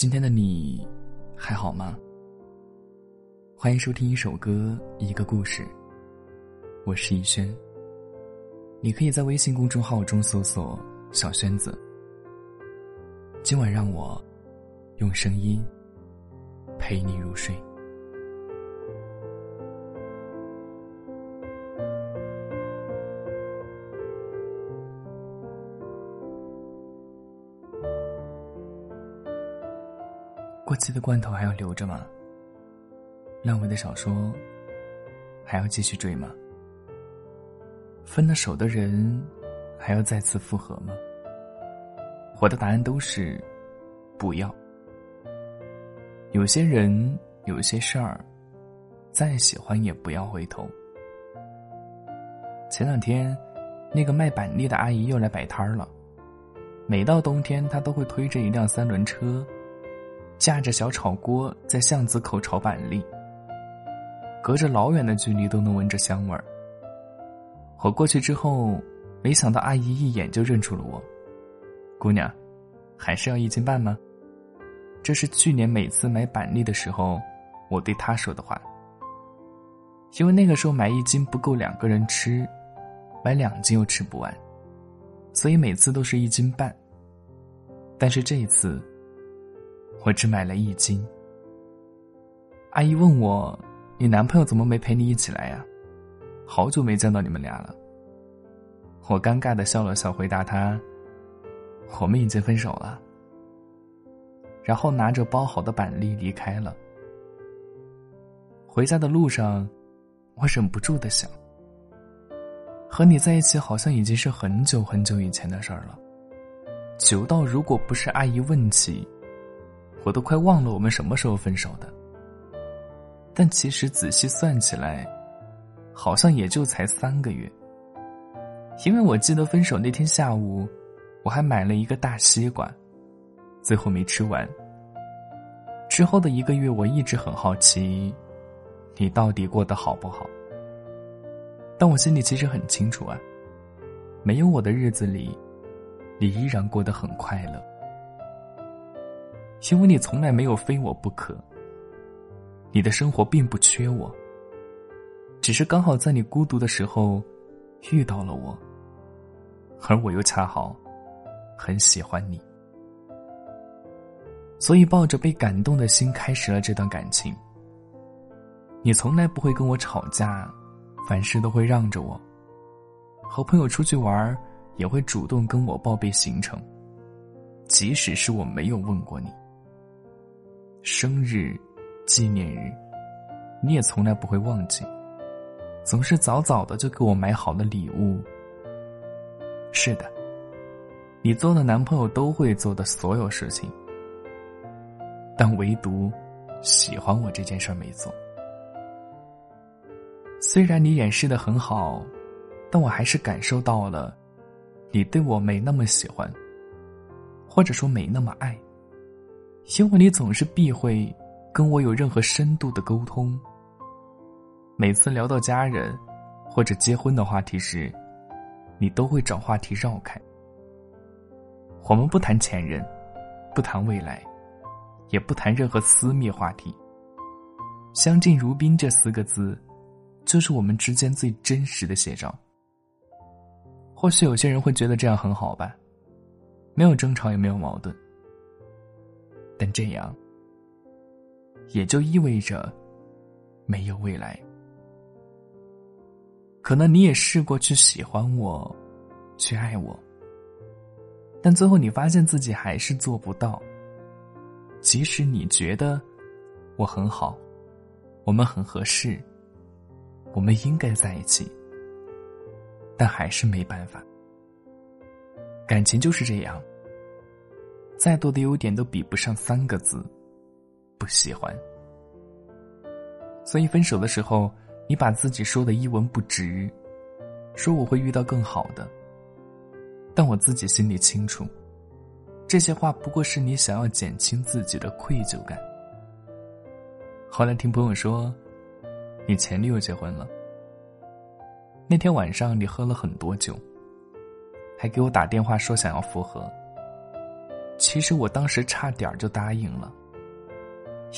今天的你还好吗？欢迎收听一首歌，一个故事。我是逸轩。你可以在微信公众号中搜索“小轩子”。今晚让我用声音陪你入睡。过期的罐头还要留着吗？烂尾的小说还要继续追吗？分了手的人还要再次复合吗？我的答案都是不要。有些人，有些事儿，再喜欢也不要回头。前两天，那个卖板栗的阿姨又来摆摊儿了。每到冬天，她都会推着一辆三轮车。架着小炒锅在巷子口炒板栗，隔着老远的距离都能闻着香味儿。我过去之后，没想到阿姨一眼就认出了我。姑娘，还是要一斤半吗？这是去年每次买板栗的时候，我对她说的话。因为那个时候买一斤不够两个人吃，买两斤又吃不完，所以每次都是一斤半。但是这一次。我只买了一斤。阿姨问我：“你男朋友怎么没陪你一起来呀？好久没见到你们俩了。”我尴尬的笑了笑，回答他：“我们已经分手了。”然后拿着包好的板栗离开了。回家的路上，我忍不住的想：和你在一起好像已经是很久很久以前的事儿了，久到如果不是阿姨问起。我都快忘了我们什么时候分手的，但其实仔细算起来，好像也就才三个月。因为我记得分手那天下午，我还买了一个大西瓜，最后没吃完。之后的一个月，我一直很好奇，你到底过得好不好？但我心里其实很清楚啊，没有我的日子里，你依然过得很快乐。因为你从来没有非我不可，你的生活并不缺我，只是刚好在你孤独的时候遇到了我，而我又恰好很喜欢你，所以抱着被感动的心开始了这段感情。你从来不会跟我吵架，凡事都会让着我，和朋友出去玩也会主动跟我报备行程，即使是我没有问过你。生日、纪念日，你也从来不会忘记，总是早早的就给我买好了礼物。是的，你做了男朋友都会做的所有事情，但唯独喜欢我这件事没做。虽然你掩饰的很好，但我还是感受到了，你对我没那么喜欢，或者说没那么爱。因为你总是避讳跟我有任何深度的沟通。每次聊到家人或者结婚的话题时，你都会找话题绕开。我们不谈前任，不谈未来，也不谈任何私密话题。相敬如宾这四个字，就是我们之间最真实的写照。或许有些人会觉得这样很好吧，没有争吵，也没有矛盾。但这样，也就意味着没有未来。可能你也试过去喜欢我，去爱我，但最后你发现自己还是做不到。即使你觉得我很好，我们很合适，我们应该在一起，但还是没办法。感情就是这样。再多的优点都比不上三个字：不喜欢。所以分手的时候，你把自己说的一文不值，说我会遇到更好的。但我自己心里清楚，这些话不过是你想要减轻自己的愧疚感。后来听朋友说，你前女友结婚了。那天晚上你喝了很多酒，还给我打电话说想要复合。其实我当时差点就答应了，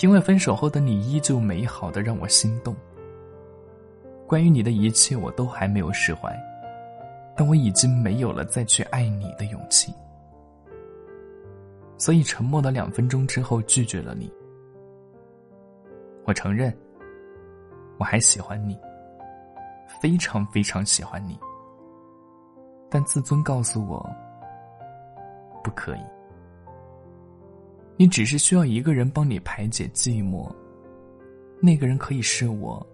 因为分手后的你依旧美好的让我心动。关于你的一切，我都还没有释怀，但我已经没有了再去爱你的勇气，所以沉默了两分钟之后拒绝了你。我承认，我还喜欢你，非常非常喜欢你，但自尊告诉我，不可以。你只是需要一个人帮你排解寂寞，那个人可以是我，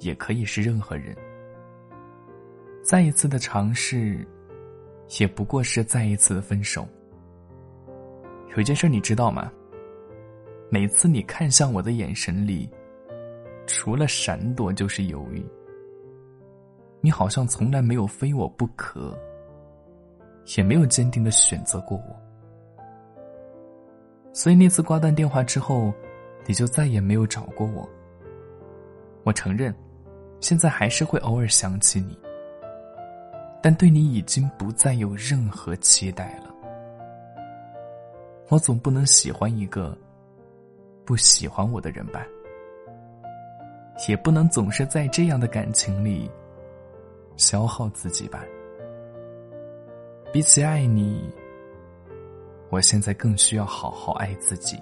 也可以是任何人。再一次的尝试，也不过是再一次的分手。有一件事你知道吗？每次你看向我的眼神里，除了闪躲就是犹豫。你好像从来没有非我不可，也没有坚定的选择过我。所以那次挂断电话之后，你就再也没有找过我。我承认，现在还是会偶尔想起你，但对你已经不再有任何期待了。我总不能喜欢一个不喜欢我的人吧，也不能总是在这样的感情里消耗自己吧。比起爱你。我现在更需要好好爱自己。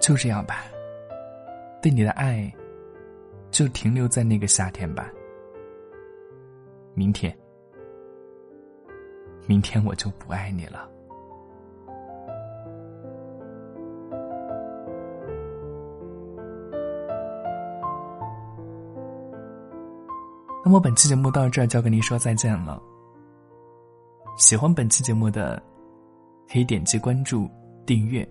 就这样吧，对你的爱，就停留在那个夏天吧。明天，明天我就不爱你了。那么本期节目到这儿就要跟您说再见了。喜欢本期节目的，可以点击关注、订阅。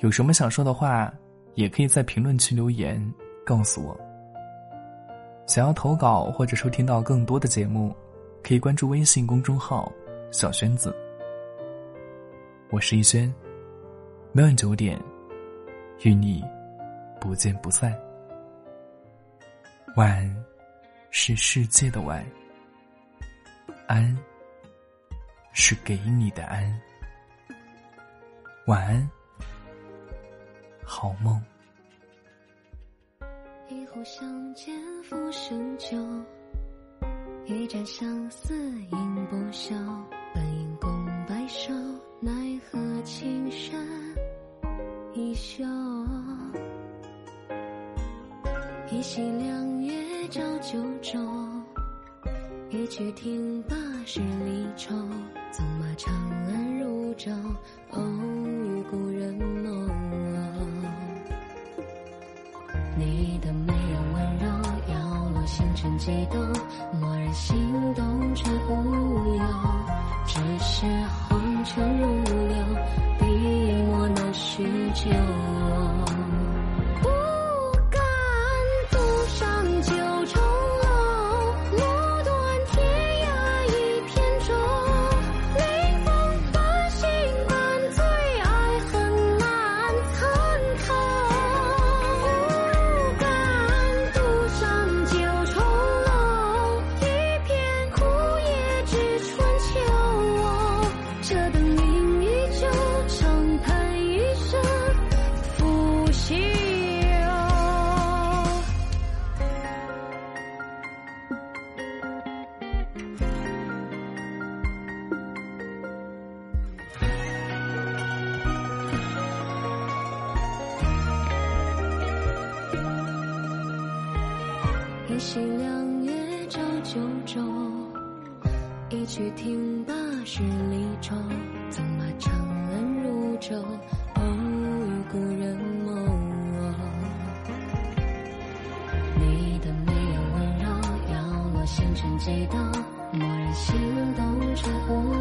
有什么想说的话，也可以在评论区留言告诉我。想要投稿或者收听到更多的节目，可以关注微信公众号“小轩子”。我是逸轩，每晚九点与你不见不散。晚是世界的晚，安。是给你的安，晚安，好梦。一壶相见浮生酒，一盏相思映不休。本应共白首，奈何青山依旧。一夕凉月照九州，一曲听罢十里愁。纵马长安如昼，偶遇故人梦。你的眉眼温柔，摇落星辰悸动，蓦然心动却无由。只是红尘如流，笔墨难叙旧。一夕凉月照九州，一曲听罢十里愁。纵马长安如昼，偶遇故人梦。你的眉眼温柔，摇落星辰几斗，蓦然心动却无。